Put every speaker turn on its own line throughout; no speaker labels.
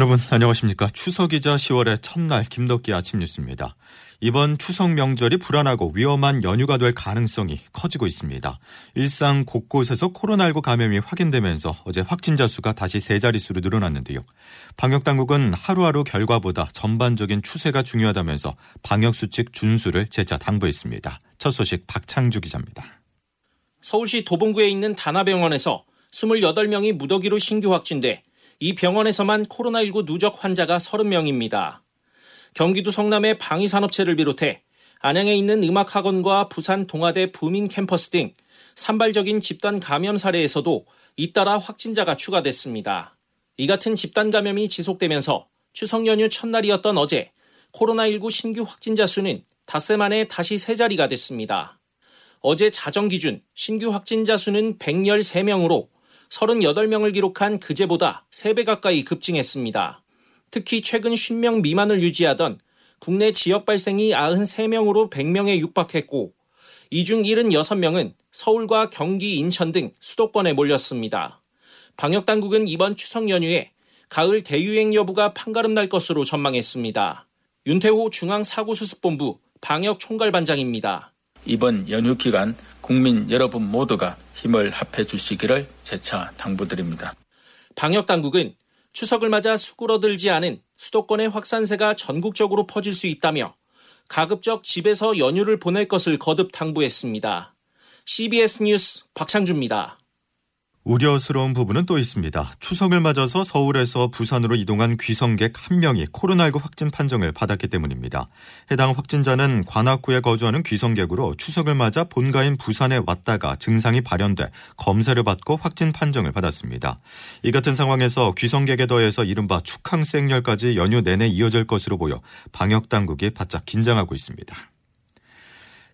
여러분 안녕하십니까 추석이자 10월의 첫날 김덕기 아침 뉴스입니다. 이번 추석 명절이 불안하고 위험한 연휴가 될 가능성이 커지고 있습니다. 일상 곳곳에서 코로나19 감염이 확인되면서 어제 확진자 수가 다시 세 자릿수로 늘어났는데요. 방역 당국은 하루하루 결과보다 전반적인 추세가 중요하다면서 방역 수칙 준수를 재차 당부했습니다. 첫 소식 박창주 기자입니다.
서울시 도봉구에 있는 다나병원에서 28명이 무더기로 신규 확진돼 이 병원에서만 코로나19 누적 환자가 30명입니다. 경기도 성남의 방위산업체를 비롯해 안양에 있는 음악학원과 부산 동아대 부민 캠퍼스 등 산발적인 집단 감염 사례에서도 잇따라 확진자가 추가됐습니다. 이 같은 집단 감염이 지속되면서 추석 연휴 첫날이었던 어제 코로나19 신규 확진자 수는 닷새 만에 다시 세 자리가 됐습니다. 어제 자정 기준 신규 확진자 수는 113명으로 38명을 기록한 그제보다 3배 가까이 급증했습니다. 특히 최근 10명 미만을 유지하던 국내 지역 발생이 93명으로 100명에 육박했고 이 중 76명은 서울과 경기, 인천 등 수도권에 몰렸습니다. 방역당국은 이번 추석 연휴에 가을 대유행 여부가 판가름 날 것으로 전망했습니다. 윤태호 중앙사고수습본부 방역총괄반장입니다.
이번 연휴 기간 국민 여러분 모두가 힘을 합해 주시기를 재차 당부드립니다.
방역 당국은 추석을 맞아 수그러들지 않은 수도권의 확산세가 전국적으로 퍼질 수 있다며 가급적 집에서 연휴를 보낼 것을 거듭 당부했습니다. CBS 뉴스 박창주입니다.
우려스러운 부분은 또 있습니다. 추석을 맞아서 서울에서 부산으로 이동한 귀성객 한 명이 코로나19 확진 판정을 받았기 때문입니다. 해당 확진자는 관악구에 거주하는 귀성객으로 추석을 맞아 본가인 부산에 왔다가 증상이 발현돼 검사를 받고 확진 판정을 받았습니다. 이 같은 상황에서 귀성객에 더해서 이른바 축항 생열까지 연휴 내내 이어질 것으로 보여 방역 당국이 바짝 긴장하고 있습니다.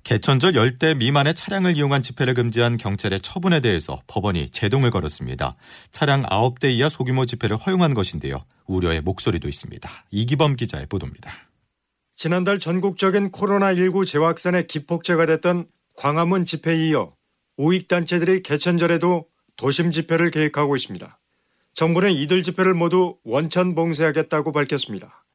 개천절 열대 미만의 차량을 이용한 집회를 금지한 경찰의 처분에 대해서 법원이 제동을 걸었습니다. 차량 9대 이하 소규모 집회를 허용한 것인데요. 우려의 목소리도 있습니다. 이기범 기자의 보도입니다.
지난달 전국적인 코로나19 재확산의 기폭제가 됐던 광화문 집회에 이어 우익단체들이 개천절에도 도심 집회를 계획하고 있습니다. 정부는 이들 집회를 모두 원천 봉쇄하겠다고 밝혔습니다.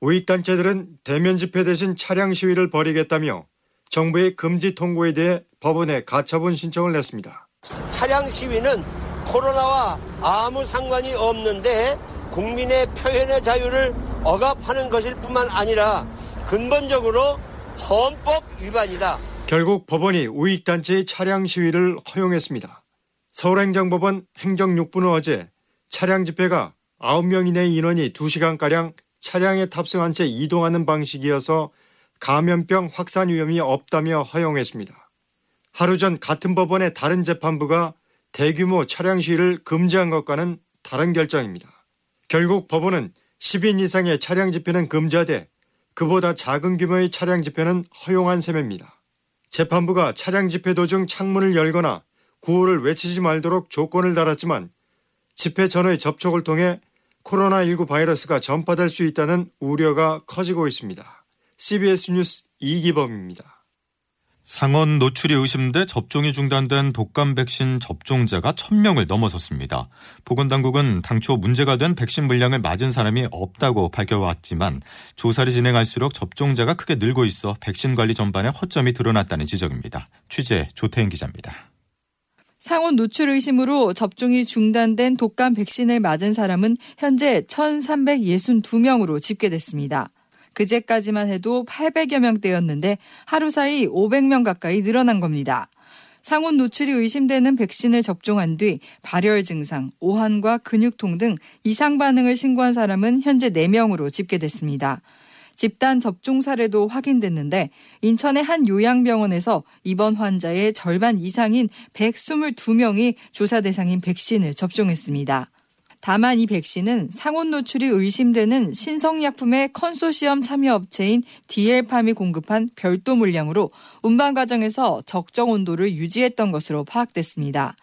우익단체들은 대면 집회 대신 차량 시위를 벌이겠다며 정부의 금지 통고에 대해 법원에 가처분 신청을 냈습니다.
차량 시위는 코로나와 아무 상관이 없는데 국민의 표현의 자유를 억압하는 것일 뿐만 아니라 근본적으로 헌법 위반이다.
결국 법원이 우익단체의 차량 시위를 허용했습니다. 서울행정법원 행정 6부는 어제 차량 집회가 9명 이내 인원이 2시간가량 차량에 탑승한 채 이동하는 방식이어서 감염병 확산 위험이 없다며 허용했습니다. 하루 전 같은 법원의 다른 재판부가 대규모 차량 시위를 금지한 것과는 다른 결정입니다. 결국 법원은 10인 이상의 차량 집회는 금지하되 그보다 작은 규모의 차량 집회는 허용한 셈입니다. 재판부가 차량 집회 도중 창문을 열거나 구호를 외치지 말도록 조건을 달았지만 집회 전의 접촉을 통해 코로나19 바이러스가 전파될 수 있다는 우려가 커지고 있습니다. CBS 뉴스 이기범입니다.
상원 노출이 의심돼 접종이 중단된 독감 백신 접종자가 1000명을 넘어섰습니다. 보건당국은 당초 문제가 된 백신 물량을 맞은 사람이 없다고 밝혀왔지만 조사를 진행할수록 접종자가 크게 늘고 있어 백신 관리 전반에 허점이 드러났다는 지적입니다. 취재 조태인 기자입니다.
상온 노출 의심으로 접종이 중단된 독감 백신을 맞은 사람은 현재 1,362명으로 집계됐습니다. 그제까지만 해도 800여 명대였는데 하루 사이 500명 가까이 늘어난 겁니다. 상온 노출이 의심되는 백신을 접종한 뒤 발열 증상, 오한과 근육통 등 이상 반응을 신고한 사람은 현재 4명으로 집계됐습니다. 집단 접종 사례도 확인됐는데 인천의 한 요양병원에서 입원 환자의 절반 이상인 122명이 조사 대상인 백신을 접종했습니다. 다만 이 백신은 상온 노출이 의심되는 신성약품의 컨소시엄 참여 업체인 디엘팜이 공급한 별도 물량으로 운반 과정에서 적정 온도를 유지했던 것으로 파악됐습니다.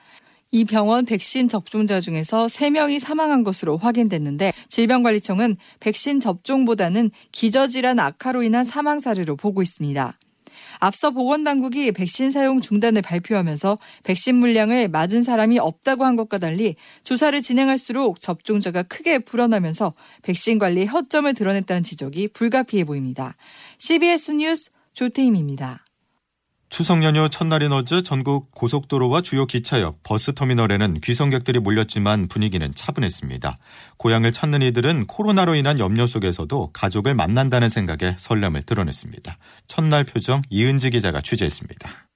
이 병원 백신 접종자 중에서 3명이 사망한 것으로 확인됐는데 질병관리청은 백신 접종보다는 기저질환 악화로 인한 사망 사례로 보고 있습니다. 앞서 보건당국이 백신 사용 중단을 발표하면서 백신 물량을 맞은 사람이 없다고 한 것과 달리 조사를 진행할수록 접종자가 크게 불어나면서 백신 관리에 허점을 드러냈다는 지적이 불가피해 보입니다. CBS 뉴스 조태임입니다.
추석 연휴 첫날인 어제 전국 고속도로와 주요 기차역, 버스터미널에는 귀성객들이 몰렸지만 분위기는 차분했습니다. 고향을 찾는 이들은 코로나로 인한 염려 속에서도 가족을 만난다는 생각에 설렘을 드러냈습니다. 첫날 표정 이은지 기자가 취재했습니다.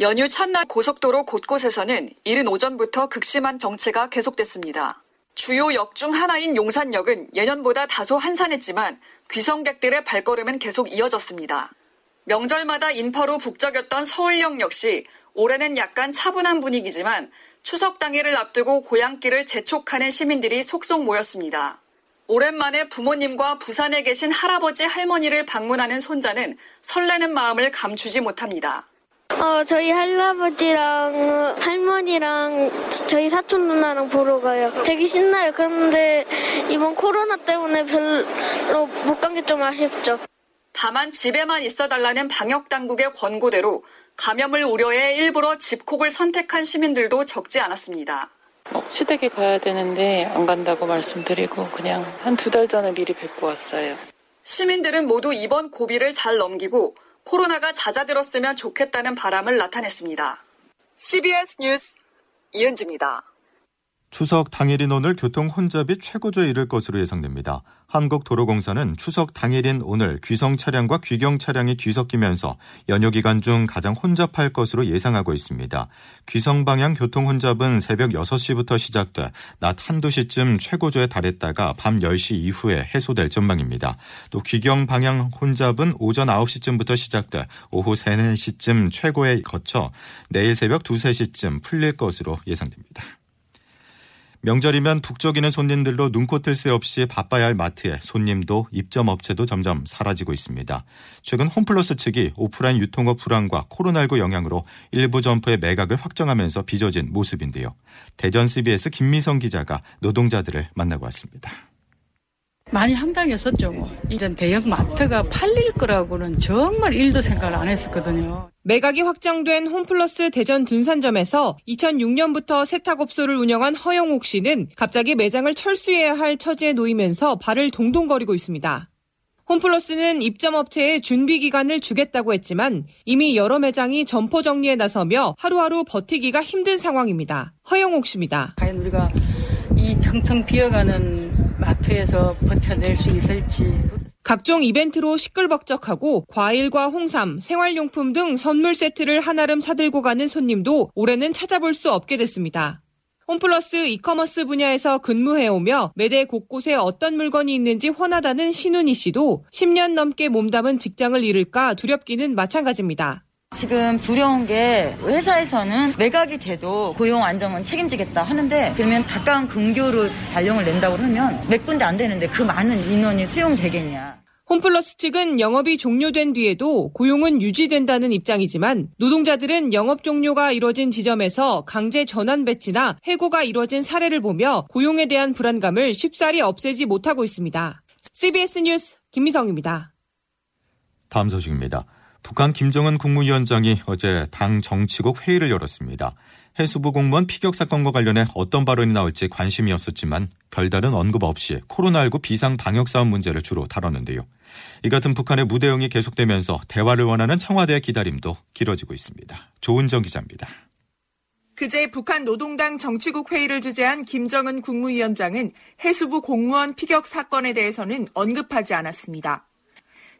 연휴 첫날 고속도로 곳곳에서는 이른 오전부터 극심한 정체가 계속됐습니다. 주요 역 중 하나인 용산역은 예년보다 다소 한산했지만 귀성객들의 발걸음은 계속 이어졌습니다. 명절마다 인파로 북적였던 서울역 역시 올해는 약간 차분한 분위기지만 추석 당일을 앞두고 고향길을 재촉하는 시민들이 속속 모였습니다. 오랜만에 부모님과 부산에 계신 할아버지 할머니를 방문하는 손자는 설레는 마음을 감추지 못합니다.
어, 저희 할아버지랑 할머니랑 저희 사촌 누나랑 보러 가요. 되게 신나요. 그런데 이번 코로나 때문에 별로 못 간 게 좀 아쉽죠.
다만 집에만 있어 달라는 방역 당국의 권고대로 감염을 우려해 일부러 집콕을 선택한 시민들도 적지 않았습니다.
어, 시댁에 가야 되는데 안 간다고 말씀드리고 그냥 한 두 달 전에 미리 뵙고 왔어요.
시민들은 모두 이번 고비를 잘 넘기고 코로나가 잦아들었으면 좋겠다는 바람을 나타냈습니다. CBS 뉴스 이은지입니다.
추석 당일인 오늘 교통 혼잡이 최고조에 이를 것으로 예상됩니다. 한국도로공사는 추석 당일인 오늘 귀성 차량과 귀경 차량이 뒤섞이면서 연휴 기간 중 가장 혼잡할 것으로 예상하고 있습니다. 귀성 방향 교통 혼잡은 새벽 6시부터 시작돼 낮 한두 시쯤 최고조에 달했다가 밤 10시 이후에 해소될 전망입니다. 또 귀경 방향 혼잡은 오전 9시쯤부터 시작돼 오후 3, 4시쯤 최고에 거쳐 내일 새벽 2, 3시쯤 풀릴 것으로 예상됩니다. 명절이면 북적이는 손님들로 눈코뜰 새 없이 바빠야 할 마트에 손님도 입점 업체도 점점 사라지고 있습니다. 최근 홈플러스 측이 오프라인 유통업 불황과 코로나19 영향으로 일부 점포의 매각을 확정하면서 빚어진 모습인데요. 대전 CBS 김미성 기자가 노동자들을 만나고 왔습니다.
많이 황당했었죠. 뭐. 이런 대형 마트가 팔릴 거라고는 정말 일도 생각을 안 했었거든요.
매각이 확정된 홈플러스 대전 둔산점에서 2006년부터 세탁업소를 운영한 허영옥 씨는 갑자기 매장을 철수해야 할 처지에 놓이면서 발을 동동거리고 있습니다. 홈플러스는 입점업체에 준비 기간을 주겠다고 했지만 이미 여러 매장이 점포 정리에 나서며 하루하루 버티기가 힘든 상황입니다. 허영옥 씨입니다.
과연 우리가 이 텅텅 비어가는 마트에서 버텨낼 수 있을지.
각종 이벤트로 시끌벅적하고 과일과 홍삼, 생활용품 등 선물 세트를 한아름 사들고 가는 손님도 올해는 찾아볼 수 없게 됐습니다. 홈플러스 이커머스 분야에서 근무해오며 매대 곳곳에 어떤 물건이 있는지 훤하다는 신은희 씨도 10년 넘게 몸담은 직장을 잃을까 두렵기는 마찬가지입니다.
지금 두려운 게 회사에서는 매각이 돼도 고용 안정은 책임지겠다 하는데 그러면 가까운 근교로 발령을 낸다고 하면 몇 군데 안 되는데 그 많은 인원이 수용되겠냐.
홈플러스 측은 영업이 종료된 뒤에도 고용은 유지된다는 입장이지만 노동자들은 영업 종료가 이뤄진 지점에서 강제 전환 배치나 해고가 이뤄진 사례를 보며 고용에 대한 불안감을 쉽사리 없애지 못하고 있습니다. CBS 뉴스 김미성입니다.
다음 소식입니다. 북한 김정은 국무위원장이 어제 당 정치국 회의를 열었습니다. 해수부 공무원 피격 사건과 관련해 어떤 발언이 나올지 관심이었었지만 별다른 언급 없이 코로나19 비상 방역 사업 문제를 주로 다뤘는데요. 이 같은 북한의 무대응이 계속되면서 대화를 원하는 청와대의 기다림도 길어지고 있습니다. 조은정 기자입니다.
그제 북한 노동당 정치국 회의를 주재한 김정은 국무위원장은 해수부 공무원 피격 사건에 대해서는 언급하지 않았습니다.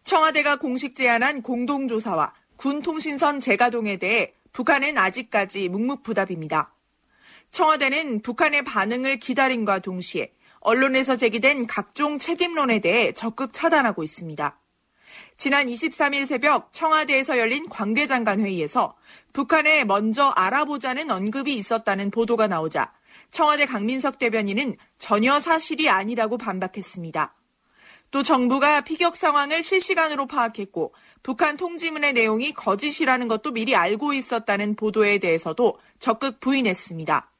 청와대가 공식 제안한 공동조사와 군 통신선 재가동에 대해 북한은 아직까지 묵묵부답입니다. 청와대는 북한의 반응을 기다림과 동시에 언론에서 제기된 각종 책임론에 대해 적극 차단하고 있습니다. 지난 23일 새벽 청와대에서 열린 관계장관 회의에서 북한에 먼저 알아보자는 언급이 있었다는 보도가 나오자 청와대 강민석 대변인은 전혀 사실이 아니라고 반박했습니다. 또 정부가 피격 상황을 실시간으로 파악했고 북한 통지문의 내용이 거짓이라는 것도 미리 알고 있었다는 보도에 대해서도 적극 부인했습니다.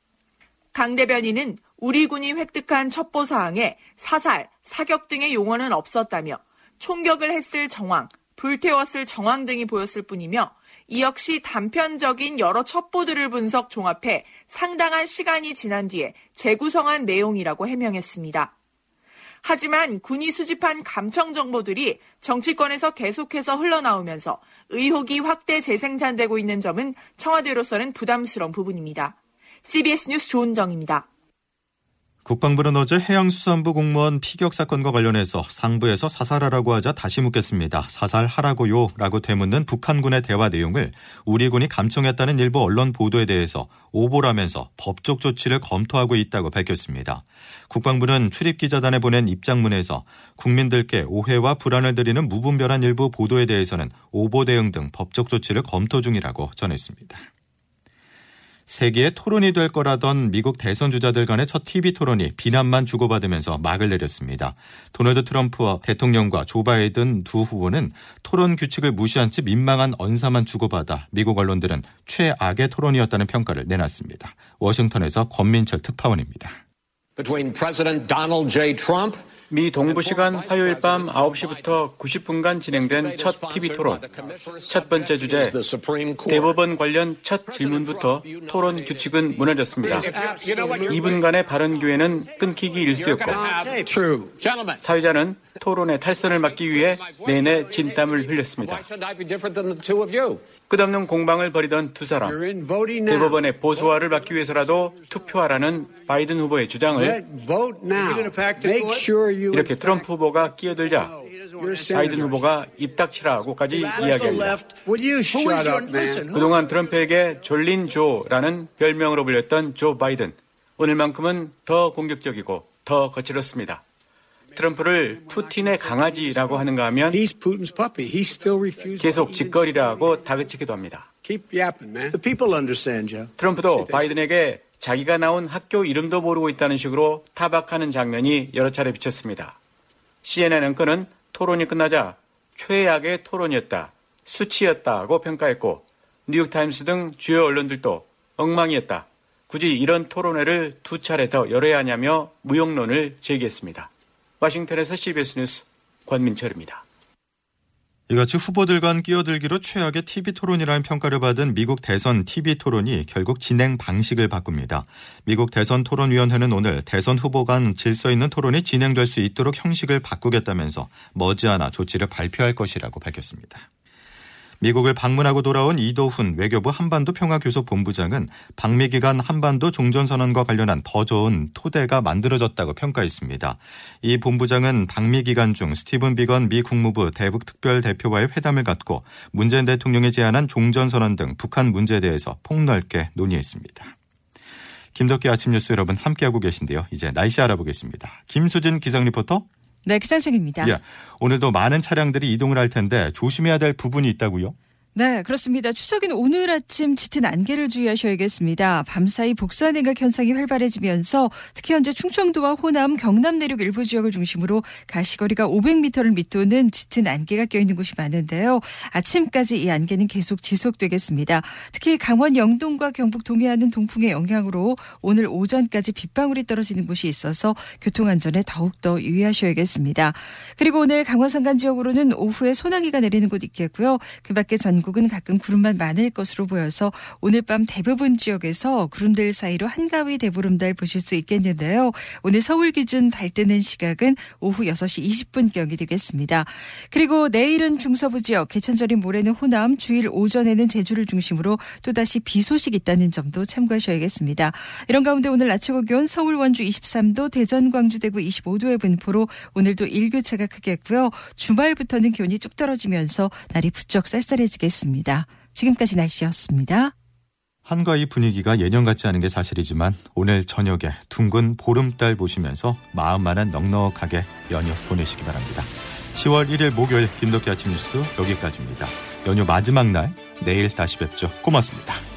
강 대변인은 우리 군이 획득한 첩보 사항에 사살, 사격 등의 용어는 없었다며 총격을 했을 정황, 불태웠을 정황 등이 보였을 뿐이며 이 역시 단편적인 여러 첩보들을 분석 종합해 상당한 시간이 지난 뒤에 재구성한 내용이라고 해명했습니다. 하지만 군이 수집한 감청 정보들이 정치권에서 계속해서 흘러나오면서 의혹이 확대 재생산되고 있는 점은 청와대로서는 부담스러운 부분입니다. CBS 뉴스 조은정입니다.
국방부는 어제 해양수산부 공무원 피격 사건과 관련해서 상부에서 사살하라고 하자 다시 묻겠습니다. 사살하라고요? 라고 되묻는 북한군의 대화 내용을 우리 군이 감청했다는 일부 언론 보도에 대해서 오보라면서 법적 조치를 검토하고 있다고 밝혔습니다. 국방부는 출입기자단에 보낸 입장문에서 국민들께 오해와 불안을 드리는 무분별한 일부 보도에 대해서는 오보 대응 등 법적 조치를 검토 중이라고 전했습니다. 세계의 토론이 될 거라던 미국 대선 주자들 간의 첫 TV 토론이 비난만 주고받으면서 막을 내렸습니다. 도널드 트럼프 대통령과 조 바이든 두 후보는 토론 규칙을 무시한 채 민망한 언사만 주고받아 미국 언론들은 최악의 토론이었다는 평가를 내놨습니다. 워싱턴에서 권민철 특파원입니다.
미 동부 시간 화요일 밤 9시부터 90분간 진행된 첫 TV 토론. 첫 번째 주제, 대법원 관련 첫 질문부터 토론 규칙은 무너졌습니다. 2분간의 발언 기회는 끊기기 일쑤였고, 사회자는 토론의 탈선을 막기 위해 내내 진땀을 흘렸습니다. 끝없는 공방을 벌이던 두 사람. 대법원의 보수화를 막기 위해서라도 투표하라는 바이든 후보의 주장을 이렇게 트럼프 후보가 끼어들자 바이든 후보가 입 닥치라고까지 이야기합니다. 그동안 트럼프에게 졸린 조라는 별명으로 불렸던 조 바이든. 오늘만큼은 더 공격적이고 더 거칠었습니다. 트럼프를 푸틴의 강아지라고 하는가 하면 계속 짓거리라고 다그치기도 합니다. 트럼프도 바이든에게 자기가 나온 학교 이름도 모르고 있다는 식으로 타박하는 장면이 여러 차례 비쳤습니다. CNN 앵커는 토론이 끝나자 최악의 토론이었다, 수치였다고 평가했고 뉴욕타임스 등 주요 언론들도 엉망이었다. 굳이 이런 토론회를 두 차례 더 열어야 하냐며 무용론을 제기했습니다. 워싱턴에서 CBS 뉴스 권민철입니다.
이같이 후보들 간 끼어들기로 최악의 TV 토론이라는 평가를 받은 미국 대선 TV 토론이 결국 진행 방식을 바꿉니다. 미국 대선 토론위원회는 오늘 대선 후보 간 질서 있는 토론이 진행될 수 있도록 형식을 바꾸겠다면서 머지않아 조치를 발표할 것이라고 밝혔습니다. 미국을 방문하고 돌아온 이도훈 외교부 한반도 평화교섭본부장은 방미 기간 한반도 종전선언과 관련한 더 좋은 토대가 만들어졌다고 평가했습니다. 이 본부장은 방미 기간 중 스티븐 비건 미 국무부 대북 특별 대표와의 회담을 갖고 문재인 대통령이 제안한 종전선언 등 북한 문제에 대해서 폭넓게 논의했습니다. 김덕기 아침 뉴스 여러분 함께하고 계신데요. 이제 날씨 알아보겠습니다. 김수진 기상 리포터.
네, 기상청입니다.
예, 오늘도 많은 차량들이 이동을 할 텐데 조심해야 될 부분이 있다고요?
네, 그렇습니다. 추석인 오늘 아침 짙은 안개를 주의하셔야겠습니다. 밤사이 복사 냉각 현상이 활발해지면서 특히 현재 충청도와 호남, 경남 내륙 일부 지역을 중심으로 가시거리가 500m를 밑도는 짙은 안개가 껴있는 곳이 많은데요. 아침까지 이 안개는 계속 지속되겠습니다. 특히 강원 영동과 경북 동해안은 동풍의 영향으로 오늘 오전까지 빗방울이 떨어지는 곳이 있어서 교통안전에 더욱더 유의하셔야겠습니다. 그리고 오늘 강원 산간 지역으로는 오후에 소나기가 내리는 곳 있겠고요. 그 밖에 전 전국은 가끔 구름만 많을 것으로 보여서 오늘 밤 대부분 지역에서 구름들 사이로 한가위 대보름달 보실 수 있겠는데요. 오늘 서울 기준 달 뜨는 시각은 오후 6시 20분경이 되겠습니다. 그리고 내일은 중서부 지역, 개천절인 모레는 호남, 주일 오전에는 제주를 중심으로 또다시 비 소식 있다는 점도 참고하셔야겠습니다. 이런 가운데 오늘 낮 최고 기온 서울 원주 23도, 대전 광주 대구 25도의 분포로 오늘도 일교차가 크겠고요. 주말부터는 기온이 쭉 떨어지면서 날이 부쩍 쌀쌀해지겠습니다. 있습니다. 지금까지 날씨였습니다.
한가위 분위기가 예년 같지 않은 게 사실이지만 오늘 저녁에 둥근 보름달 보시면서 마음만은 넉넉하게 연휴 보내시기 바랍니다. 10월 1일 목요일 김덕기 아침 뉴스 여기까지입니다. 연휴 마지막 날 내일 다시 뵙죠. 고맙습니다.